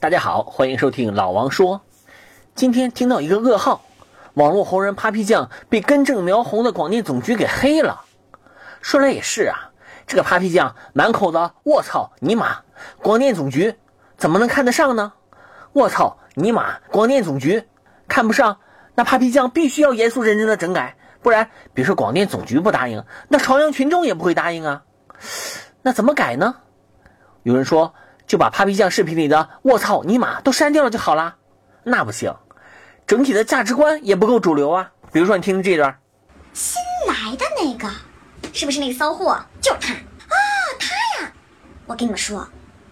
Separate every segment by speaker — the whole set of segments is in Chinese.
Speaker 1: 大家好，欢迎收听老王说。今天听到一个噩耗，网络红人 Papi 酱被根正苗红的广电总局给黑了。说来也是啊，这个 Papi 酱满口的卧槽尼玛，广电总局怎么能看得上呢？卧槽尼玛，广电总局看不上，那 Papi 酱必须要严肃认真的整改，不然别说广电总局不答应，那朝阳群众也不会答应啊。那怎么改呢？有人说。就把 Papi 酱视频里的“我操尼玛”都删掉了就好啦。那不行，整体的价值观也不够主流啊。比如说，你听这段，
Speaker 2: 新来的那个，是不是那个骚货？就是他啊，他呀！我跟你们说，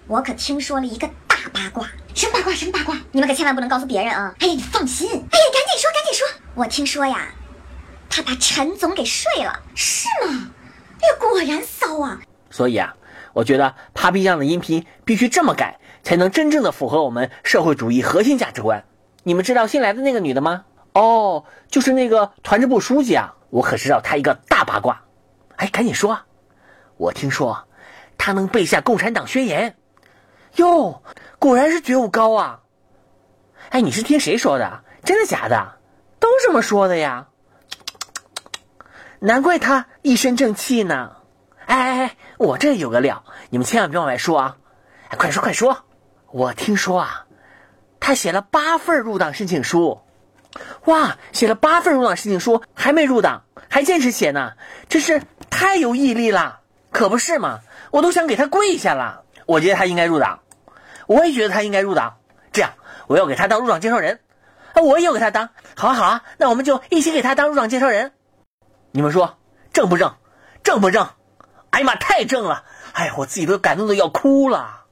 Speaker 2: 我可听说了一个大八卦。什么八卦？什么八卦？你们可千万不能告诉别人啊！哎呀，你放心。哎呀，赶紧说，赶紧说。我听说呀，他把陈总给睡了，是吗？哎呀，果然骚啊！
Speaker 1: 所以啊。我觉得 Papi 酱的音频必须这么改，才能真正的符合我们社会主义核心价值观。你们知道新来的那个女的吗？哦，就是那个团支部书记啊！我可知道她一个大八卦。哎，赶紧说！我听说她能背下共产党宣言。哟，果然是觉悟高啊！哎，你是听谁说的？真的假的？都这么说的呀。难怪她一身正气呢。哎哎哎！我这有个料，你们千万别往外说啊！哎，快说快说！我听说啊，他写了八份入党申请书，哇，写了八份入党申请书还没入党，还坚持写呢，真是太有毅力了，可不是嘛？我都想给他跪下了。我觉得他应该入党，我也觉得他应该入党。这样，我要给他当入党介绍人，啊，我也要给他当。好啊好啊，那我们就一起给他当入党介绍人。你们说正不正？正不正？哎呀妈，太正了！哎呀，我自己都感动的要哭了。